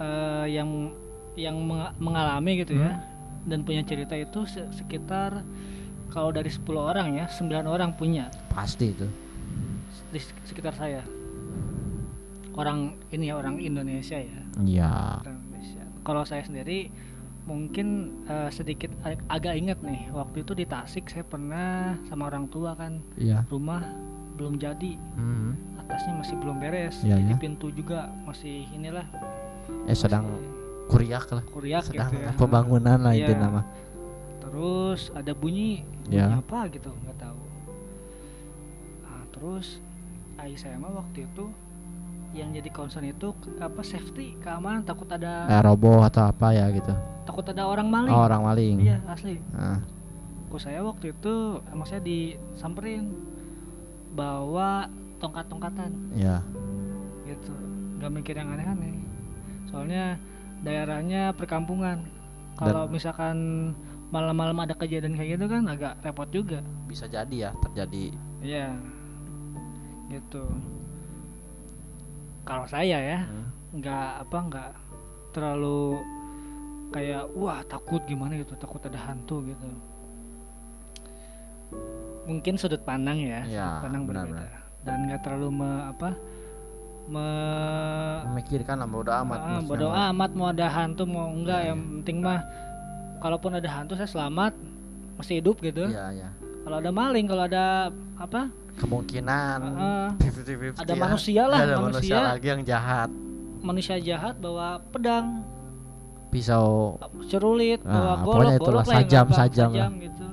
eh, yang yang menga- mengalami gitu ya, Hmm. dan punya cerita itu se- sekitar kalau dari 10 orang ya, 9 orang punya. Pasti itu di sek- sekitar saya. Orang ini ya orang Indonesia ya. Iya. Kalau saya sendiri mungkin eh, sedikit ag- agak ingat nih waktu itu di Tasik saya pernah sama orang tua kan Iya. rumah belum jadi Hmm. atasnya masih belum beres Iya, jadi iya. pintu juga masih inilah Eh sedang masih kuriak lah. kuriak Sedang gitu ya pembangunan lah itu Iya. nama. terus ada bunyi bunyi Ya. apa gitu nggak tahu nah, terus mah waktu itu yang jadi concern itu ke- apa safety keamanan takut ada Eh roboh atau apa ya gitu. takut ada orang maling. Oh, orang maling. iya asli. Nah, kok saya waktu itu emang saya disamperin bawa tongkat-tongkatan. Ya gitu. Nggak mikir yang aneh-aneh. Soalnya daerahnya perkampungan. Kalau misalkan malam-malam ada kejadian kayak gitu kan agak repot juga. Bisa jadi ya terjadi. Iya gitu kalau saya ya hmm, nggak apa nggak terlalu kayak wah takut gimana gitu takut ada hantu gitu mungkin sudut pandang ya, Ya, sudut pandang benar, berbeda benar. dan nggak terlalu me, apa me memikirkan lah bodo amat ah, bodo mah. amat mau ada hantu mau enggak Ya, yang penting mah kalaupun ada hantu saya selamat masih hidup gitu Iya, iya. kalau ada maling kalau ada apa kemungkinan. Ah, 50-50 ada ya. manusia lah, ada manusia. manusia lagi yang jahat. Manusia jahat bawa pedang. Pisau. Cerulit Ah, bawa golok itulah, golok lah sajam, apa, sajam lah. gitu.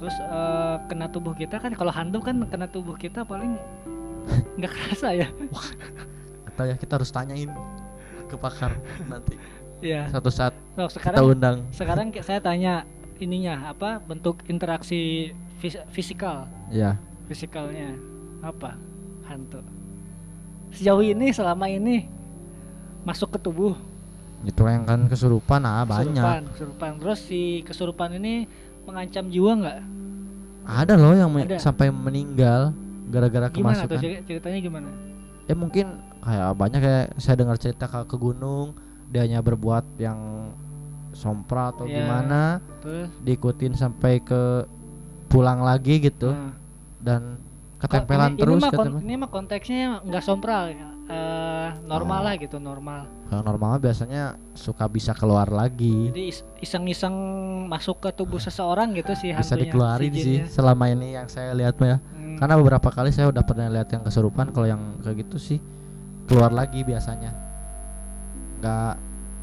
Terus eh, kena tubuh kita kan kalau hantu kan kena tubuh kita paling nggak kerasa ya. Atau ya kita harus tanyain ke pakar nanti. Ya satu saat so, kita sekarang undang. sekarang saya tanya ininya apa bentuk interaksi fis- fisikal. Ya fisikalnya. Apa? Hantu. Sejauh ini selama ini masuk ke tubuh. Itu yang kan kesurupan ah banyak. Kesurupan kesurupan. Terus si kesurupan ini mengancam jiwa nggak? Ada loh yang me- Ada. sampai meninggal gara-gara gimana tuh kemasukan. ceri- ceritanya gimana? Ya mungkin kayak banyak kayak saya dengar cerita ke, ke gunung dia hanya berbuat yang sompra atau Ya. gimana terus diikutin sampai ke pulang lagi gitu. Nah, dan ketempelan ini, terus ini mah, kon- ketempelan. ini mah konteksnya nggak sompral eh, normal Oh. lah gitu normal kalau normal biasanya suka bisa keluar lagi jadi is- iseng-iseng masuk ke tubuh seseorang gitu sih bisa hantunya dikeluarin si sih selama ini yang saya lihat ya Hmm. karena beberapa kali saya udah pernah lihat yang kesurupan kalau yang kayak gitu sih keluar lagi biasanya nggak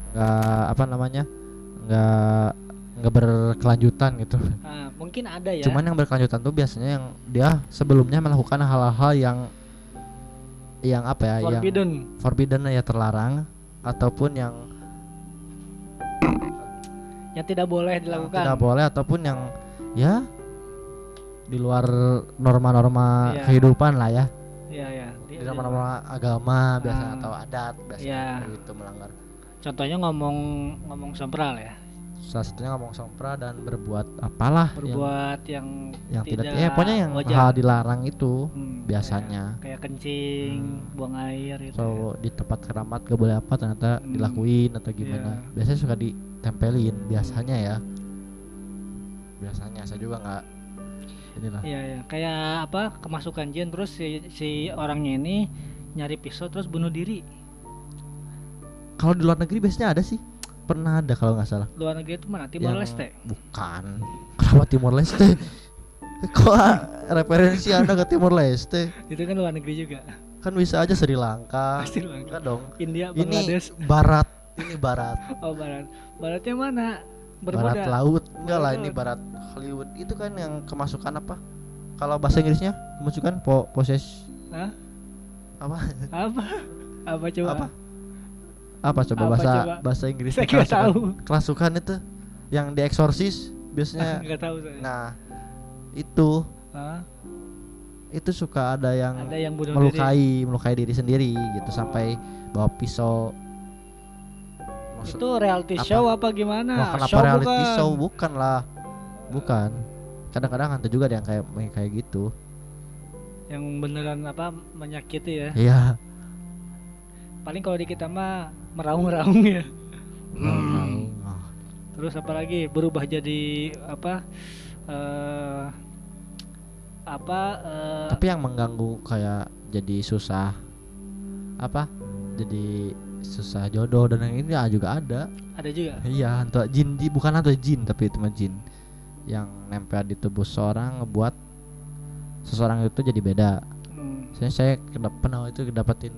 nggak apa namanya nggak nggak berkelanjutan gitu Ah, mungkin ada ya cuman yang berkelanjutan tuh biasanya yang dia sebelumnya melakukan hal-hal yang yang apa ya yang forbidden forbidden ya terlarang ataupun yang yang tidak boleh yang dilakukan tidak boleh ataupun yang ya di luar norma-norma Iya. kehidupan lah ya Iya ya. di norma-norma agama biasa Ah. atau adat biasanya Iya. kayak gitu melanggar Contohnya ngomong ngomong sompral ya. Salah satunya ngomong sompra dan berbuat apalah Berbuat yang yang tidak, tidak ya pokoknya yang wajar. hal dilarang itu hmm, biasanya kayak, kayak kencing, Hmm. buang air gitu. so di tempat keramat gak boleh apa ternyata Hmm. dilakuin atau gimana Iya. biasanya suka ditempelin biasanya ya biasanya saya juga nggak inilah Iya ya, kayak apa kemasukan jin terus si, si orangnya ini nyari pisau terus bunuh diri. kalau di luar negeri biasanya ada sih pernah ada kalau nggak salah Luar negeri itu mana? Timor Yang- Leste. bukan kenapa Timor Leste kok ah, referensi anda ke Timor Leste Itu kan luar negeri juga. kan bisa aja Sri Lanka Pasti luar negeri. kan dong India, ini Bangladesh. barat ini barat Oh barat. Baratnya mana? barat Bermuda. laut enggak lah Barat ini barat Hollywood itu kan yang kemasukan apa kalau bahasa Inggrisnya kemasukan po poses Hah? apa Apa? Apa coba? Apa? Apa coba Apa bahasa coba? bahasa Inggrisnya Saya kerasukan- tahu. kerasukan itu yang di eksorsis biasanya Nggak tahu saya. nah itu Hah? itu suka ada yang Ada yang bunuh diri. melukai melukai diri sendiri gitu Oh. sampai bawa pisau Maksud- Itu reality Apa? show apa gimana? Kenapa show reality bukan. show bukan lah bukan kadang-kadang hantu juga ada yang kayak kayak gitu Yang beneran apa menyakiti ya. iya Paling kalau di kita mah meraung-raung ya. Hmm. Terus apa lagi berubah jadi apa? eh apa eh, tapi yang mengganggu kayak jadi susah apa jadi susah jodoh dan yang ini ah, juga ada ada juga. iya hantu jin ji- bukan hantu jin tapi itu mah jin yang nempel di tubuh seorang ngebuat seseorang itu jadi beda Hmm, saya saya kedap- pernah itu kedapetin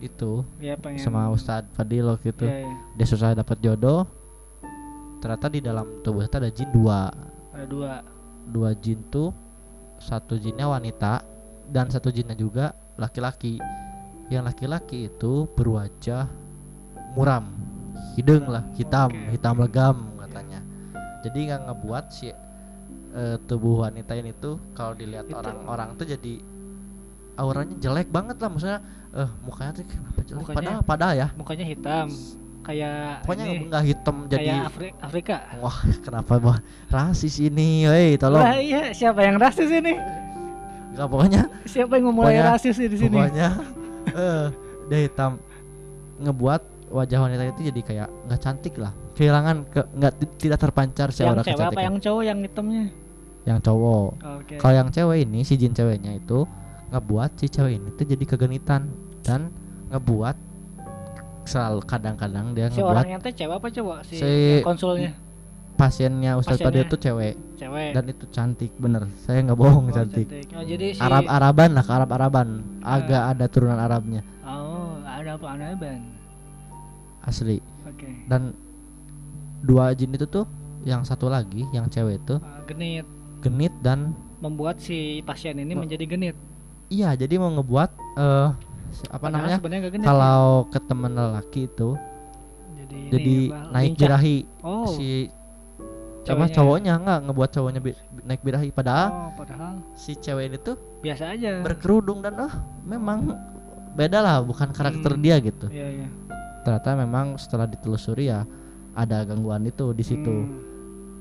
itu ya pengen sama Ustadz Fadil waktu itu Ya, ya. dia susah dapat jodoh ternyata di dalam tubuh itu ada jin dua Ada dua. dua jin tuh satu jinnya wanita dan satu jinnya juga laki-laki yang laki-laki itu berwajah muram hidung lah hitam Oke. hitam legam katanya jadi nggak ngebuat si eh, tubuh wanita ini tuh kalau dilihat orang-orang tuh jadi auranya jelek banget lah maksudnya eh mukanya tuh kenapa jelek? Mukanya- padahal padahal ya. mukanya hitam kayak pokoknya nggak hitam kayak jadi Afri- Afrika. Wah kenapa bah rasis ini hei tolong. Lah iya siapa yang rasis ini? Nggak pokoknya siapa yang memulai Pokoknya- rasis di sini? pokoknya eh dia hitam. Ngebuat wajah wanita itu jadi kayak nggak cantik lah. Kehilangan ke nggak ti- tidak terpancar yang secara cewek apa? Yang cowok yang hitamnya? Yang cowok. Oke. Kalau yang cewek ini si jin ceweknya itu ngebuat si cewek ini tuh jadi kegenitan dan ngebuat selalu kadang-kadang dia si ngebuat orangnya teh cewek apa cowok si, Si- konsulnya? pasiennya Ustadz tadi itu cewek. Cewek. Dan itu cantik bener. Saya nggak bohong Oh, cantik. oh jadi si Arab Araban lah Arab Araban. Agak ada turunan Arabnya. Oh ada apa anaban asli. Oke. Dan dua jin itu tuh yang satu lagi yang cewek itu Ah, genit. genit dan membuat si pasien ini menjadi genit iya jadi mau ngebuat si- apa Padahal namanya kalau ke temen lelaki itu jadi, ini jadi apa, naik lincah. birahi. Oh. Si ceweknya. cowoknya nggak ngebuat cowoknya bi- naik birahi. Padahal oh padahal. si cewek ini tuh biasa aja. berkerudung dan ah memang beda lah bukan karakter Hmm. dia gitu. Iya iya. Ternyata memang setelah ditelusuri ya ada gangguan itu di situ. Hmm,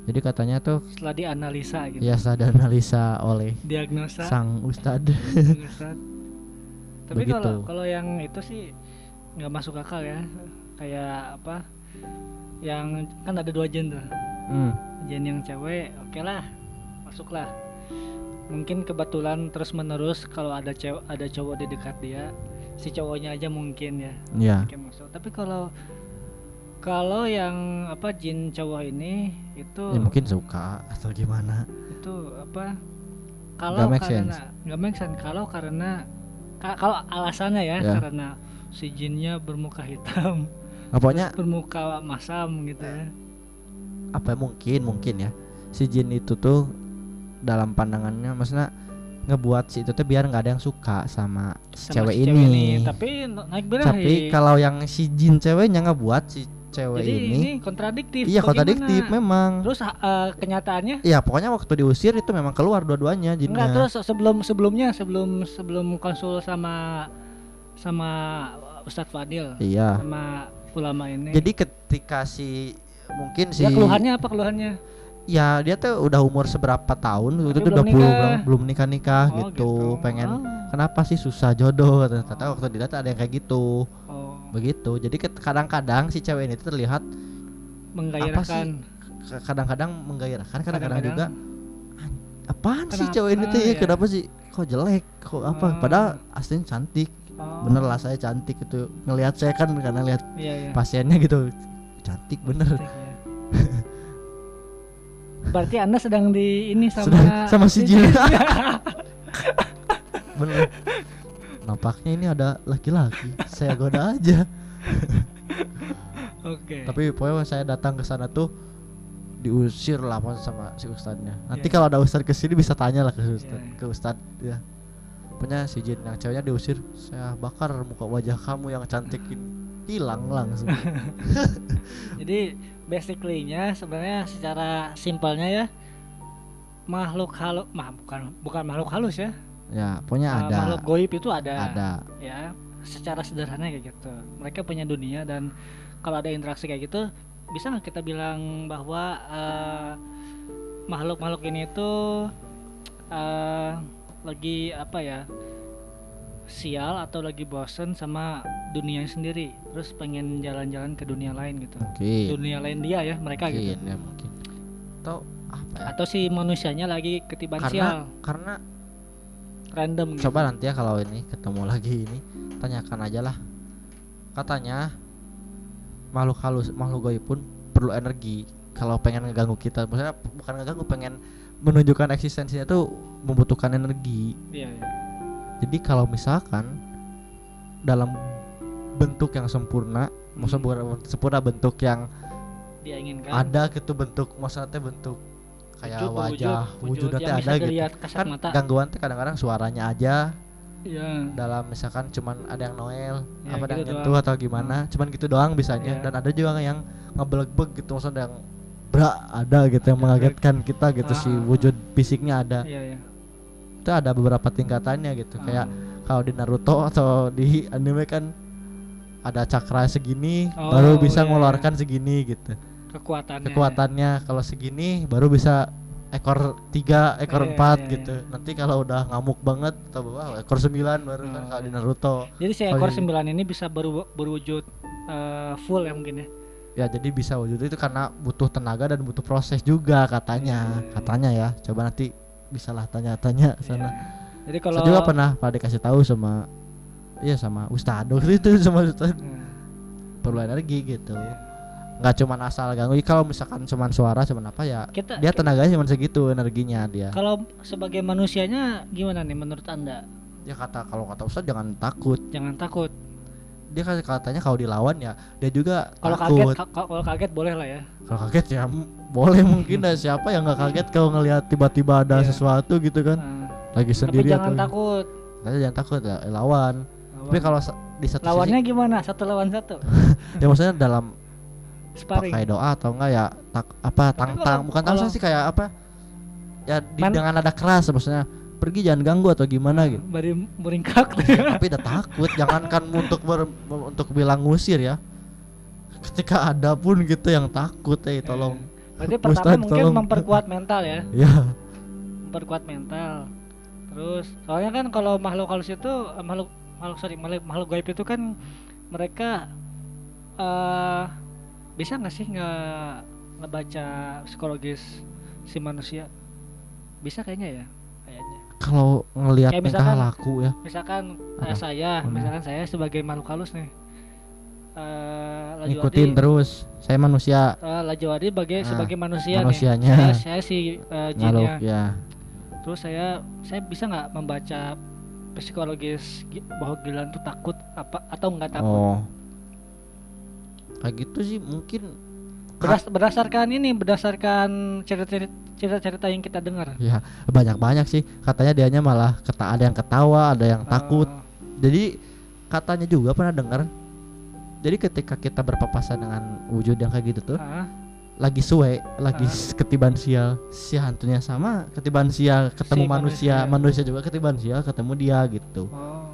jadi katanya tuh setelah dianalisa gitu ya sudah analisa oleh diagnosa sang ustad. Tapi kalau kalau yang itu sih nggak masuk akal ya. Kayak apa? Yang kan ada dua gen tuh. Hmm, Gen yang cewek, oke lah, masuklah. Mungkin kebetulan terus menerus kalau ada cewek ada cowok di dekat dia, si cowoknya aja mungkin ya ya mungkin masuk. Tapi kalau kalau yang apa jin cowok ini itu ya mungkin suka atau gimana. Itu apa kalau make karena sense. nggak make sense. Kalau karena ka- kalau alasannya ya Ya. karena si jinnya bermuka hitam pokoknya bermuka masam gitu ya. Apa mungkin mungkin ya. Si jin itu tuh dalam pandangannya maksudnya ngebuat si itu tuh biar nggak ada yang suka sama sama cewek si ini. tapi na- naik birahi Tapi kalau yang si jin ceweknya ngebuat si cewek jadi ini, ini, kontradiktif iya kontradiktif memang. terus eh, kenyataannya Iya pokoknya waktu diusir itu memang keluar dua-duanya enggak jinnya. terus sebelum sebelumnya sebelum sebelum konsul sama sama Ustadz Fadil Iya. sama ulama ini Jadi ketika si mungkin si ya keluhannya apa keluhannya ya dia tuh udah umur seberapa tahun itu Tapi tuh belum udah belum nikah. belum nikah nikah Oh, gitu. pengen Oh. kenapa sih susah jodoh ternyata waktu dilihat ada yang kayak gitu Oh, begitu. Jadi kadang-kadang si cewek ini terlihat menggairahkan. Kadang-kadang menggairahkan kadang-kadang juga Kadang-kadang, "An- apaan sih Kenapa? cewek ini tuh? ya? Ya. kenapa sih? Kok jelek? Kok apa? Oh. padahal aslinya cantik. Oh, bener lah saya cantik itu ngelihat saya kan karena lihat iya, iya. pasiennya gitu. Cantik bener. Cantik, ya. Berarti anda sedang di ini sama Sedang- sama si Jin. bener nampaknya ini ada laki-laki saya goda aja Oke. tapi pokoknya saya datang ke sana tuh diusir lah sama si ustadnya nanti Iya. kalau ada ustad ke sini bisa tanya lah ke ustad Iya. ke ustad ya punya si jin yang ceweknya diusir saya bakar muka wajah kamu yang cantik ini hilang langsung Jadi basically-nya sebenarnya secara simpelnya ya makhluk halus, mah bukan bukan makhluk halus ya. Ya pokoknya Uh, ada. makhluk goib itu ada. ada. Ya, secara sederhana kayak gitu. Mereka punya dunia dan kalau ada interaksi kayak gitu bisa nggak kita bilang bahwa eh, makhluk-makhluk ini tuh eh, lagi apa ya sial atau lagi bosen sama dunianya sendiri terus pengen jalan-jalan ke dunia lain gitu. Mungkin. Dunia lain dia ya mereka mungkin gitu. ya mungkin. Atau apa ya? Atau si manusianya lagi ketiban karena sial. karena random gitu. coba nanti ya kalau ini ketemu lagi ini tanyakan aja lah katanya makhluk halus makhluk goib pun perlu energi kalau pengen ngeganggu kita maksudnya bukan ngeganggu pengen menunjukkan eksistensinya tuh membutuhkan energi iya, iya. jadi kalau misalkan dalam bentuk yang sempurna maksudnya Hmm. bukan sempurna bentuk yang dia inginkan ada gitu bentuk maksudnya bentuk kayak Wujud, wajah wujud, wujudnya yang teh bisa ada gitu kan mata gangguan teh kadang-kadang suaranya aja iya dalam misalkan cuman ada yang Noel Ya, apa ada yang gitu nyentuh atau gimana cuman gitu doang bisanya Iya. dan ada juga yang ngebelek-beg gitu maksudnya yang bra ada gitu yang Ada. mengagetkan kita gitu si Ah. wujud fisiknya ada Iya ya. itu ada beberapa tingkatannya gitu kayak kalau di Naruto atau di anime kan ada cakra segini Oh, baru bisa iya, iya. mengeluarkan segini gitu Kekuatannya. kekuatannya kalau segini baru bisa ekor tiga ekor Iya, empat iya, gitu nanti kalau udah ngamuk banget atau wah, ekor sembilan baru kan Oh, kalau di iya. Naruto Jadi si ekor sembilan ini bisa beru- berwujud eh, full ya mungkin ya. ya jadi bisa wujud itu karena butuh tenaga dan butuh proses juga katanya Iya. katanya ya coba nanti bisalah tanya-tanya sana Jadi kalau saya juga pernah pada dikasih tahu sama iya sama Ustadz itu sama Ustadz Hmm. perlu energi gitu nggak cuman asal ganggu kalau misalkan cuman suara cuman apa ya Kita dia tenaganya cuman segitu energinya dia kalau sebagai manusianya gimana nih menurut Anda? dia kata kalau kata Ustadz jangan takut Jangan takut. dia kan katanya kalau dilawan ya dia juga Kalau kaget kalau kaget boleh lah ya. kalau kaget ya boleh mungkin dah siapa yang nggak kaget kalau ngelihat tiba-tiba ada Iya. sesuatu gitu kan Nah, lagi tapi sendiri jangan atau takut. Katanya jangan takut ya lawan tapi Lawan. kalau sa- di satu lawannya gimana? Satu lawan satu. sisi ya maksudnya dalam Sparring. pakai doa atau enggak ya tak apa tang kalau- tang bukan tang sih kayak apa ya di, Man- dengan ada keras maksudnya pergi jangan ganggu atau gimana gitu Bari meringkak. tapi udah takut jangankan untuk ber, untuk bilang ngusir ya ketika ada pun gitu yang takut eh tolong Berarti pertama Ustadz, mungkin tolong. memperkuat mental ya. ya memperkuat mental terus soalnya kan kalau makhluk halus itu eh, makhluk makhluk sorry makhluk, makhluk gaib itu kan mereka eh bisa nggak sih nge ngebaca psikologis si manusia? Bisa kayaknya ya kayaknya. Kalau ngelihat Kayak tingkah misalkan- laku ya. misalkan eh, saya Hmm. misalkan saya sebagai makhluk halus nih. Eh ngikutin Lajuwadi terus saya manusia. Eh, Lajuwadi sebagai Ah, sebagai manusia manusianya. nih saya, saya si eh, jinnya. Makhluk ya. Terus saya saya bisa nggak membaca psikologis Gi- bahwa Gilan tuh takut apa atau nggak takut? Oh kayak gitu sih mungkin Beras- berdasarkan ini berdasarkan cerita-cerita yang kita dengar. Ya banyak banyak sih. Katanya dianya malah keta ada yang ketawa ada yang takut. Eh, jadi katanya juga pernah dengar jadi ketika kita berpapasan dengan wujud yang kayak gitu tuh ah, lagi suwe lagi s- ketiban sial si hantunya sama ketiban sial ketemu Si manusia manusia. manusia juga ketiban sial ketemu dia gitu. Oh,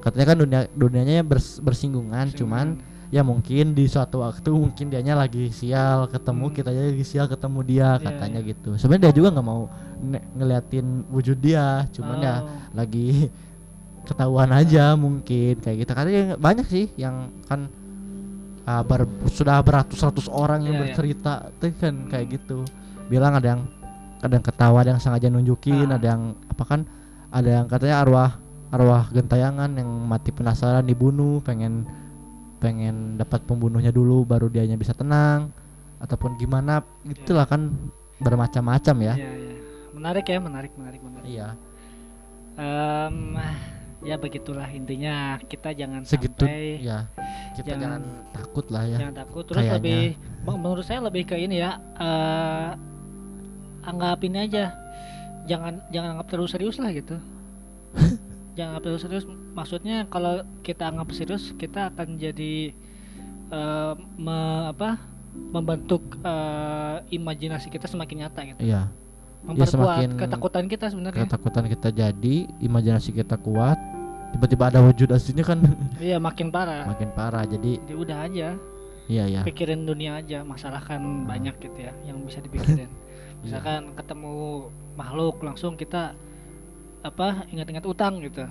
katanya kan dunia dunianya bers- bersinggungan. cuman ya mungkin di suatu waktu mungkin dianya lagi sial ketemu Hmm. kita lagi sial ketemu dia Iya, katanya iya. gitu sebenarnya dia juga nggak mau ne- ngeliatin wujud dia cuman ya oh, lagi ketahuan aja mungkin kayak gitu katanya banyak sih yang kan ah, ber- sudah beratus-ratus orang yang Iya, iya. bercerita tuh kan kayak gitu bilang ada yang ada yang ketawa ada yang sengaja nunjukin Ah. ada yang apa kan ada yang katanya arwah arwah gentayangan yang mati penasaran dibunuh pengen pengen dapat pembunuhnya dulu baru dianya bisa tenang ataupun gimana itulah kan bermacam-macam ya. Iya, iya. menarik ya menarik menarik menarik. Iya. Em, ya begitulah intinya. Kita jangan segitu sampai ya. Kita jangan- jangan, takut lah ya jangan takut. Terus Kayaknya. lebih men- menurut saya lebih ke ini ya eh anggap ini aja. Jangan jangan anggap terlalu serius lah gitu jangan anggap serius maksudnya kalau kita anggap serius kita akan jadi eh, me- apa membentuk eh, imajinasi kita semakin nyata gitu. Iya. Memperkuat semakin ketakutan kita sebenarnya. ketakutan kita jadi imajinasi kita kuat tiba-tiba ada wujud aslinya kan. Iya makin parah. Makin parah jadi jadi udah aja. Iya ya pikirin dunia aja masalah kan banyak gitu ya yang bisa dipikirin. Misalkan ketemu makhluk langsung kita apa ingat-ingat utang gitu.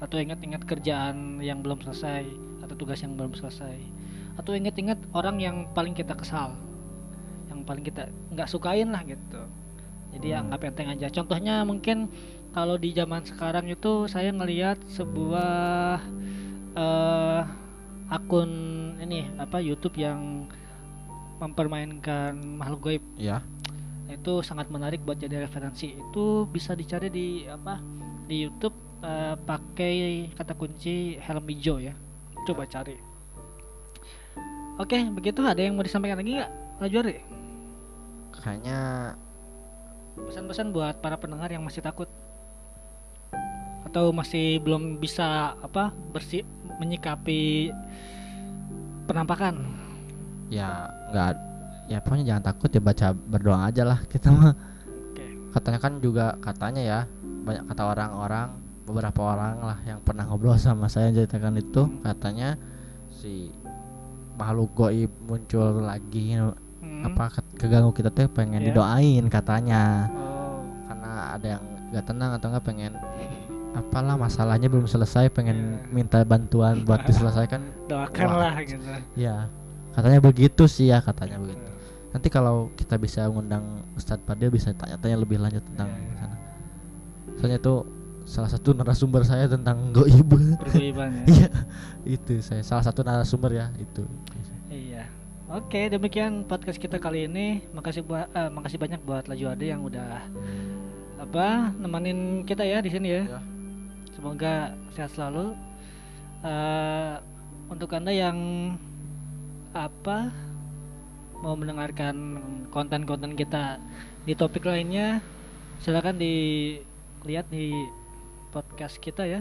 Atau ingat-ingat kerjaan yang belum selesai atau tugas yang belum selesai. Atau ingat-ingat orang yang paling kita kesal yang paling kita nggak sukain lah gitu. Jadi ya anggap enteng aja. Contohnya mungkin kalau di zaman sekarang itu saya ngelihat sebuah eh akun ini apa YouTube yang mempermainkan makhluk gaib. Ya itu sangat menarik buat jadi referensi. Itu bisa dicari di apa di YouTube eh, pakai kata kunci helm hijau ya. Coba cari. Oke begitu. Ada yang mau disampaikan lagi nggak? Lajuri kayaknya pesan-pesan buat para pendengar yang masih takut. Atau masih belum bisa apa bersih menyikapi penampakan. Ya nggak ya pokoknya jangan takut ya baca berdoa aja lah kita mah Oke. katanya kan juga katanya ya banyak kata orang-orang beberapa orang lah yang pernah ngobrol sama saya ceritakan itu katanya si makhluk goib muncul lagi Hmm. apa ke- keganggu kita tuh pengen Iya. didoain katanya Oh. karena ada yang gak tenang atau nggak pengen apalah masalahnya belum selesai pengen Iya. minta bantuan buat diselesaikan Doakanlah gitu. ya katanya begitu sih ya katanya begitu nanti kalau kita bisa mengundang Ustadz Padil bisa tanya-tanya lebih lanjut tentang Iya, iya. sana soalnya itu salah satu narasumber saya tentang goib ya. iya itu saya salah satu narasumber ya itu Iya. Oke, demikian podcast kita kali ini. Makasih buat eh, makasih banyak buat Laju Ade yang udah apa nemenin kita ya di sini ya. Ya. Semoga sehat selalu. Eh, untuk anda yang apa mau mendengarkan konten-konten kita di topik lainnya, silakan dilihat di podcast kita ya.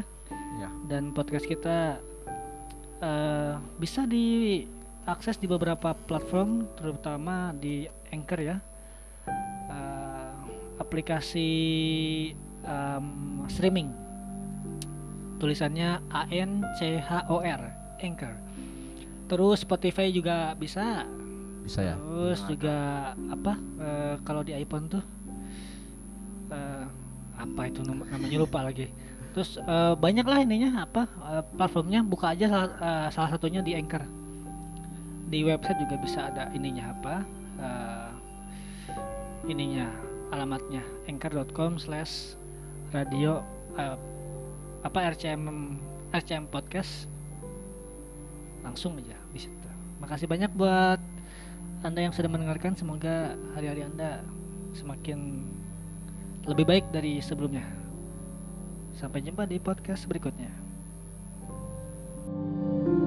ya. Dan podcast kita eh, bisa diakses di beberapa platform terutama di Anchor ya. Eh, aplikasi em, streaming. Tulisannya A N C H O R Anchor. Terus Spotify juga bisa bisa ya? Terus Yang juga apa eh, kalau di iPhone tuh eh, apa itu nam- namanya lupa lagi. Terus eh, banyak lah ininya apa eh, platformnya. Buka aja salah, eh, salah satunya di Anchor. Di website juga bisa ada ininya apa eh, ininya alamatnya. Anchor.com slash radio eh, apa RCM RCM podcast. Langsung aja situ makasih banyak buat anda yang sudah mendengarkan semoga hari-hari Anda semakin lebih baik dari sebelumnya. Sampai jumpa di podcast berikutnya. thank you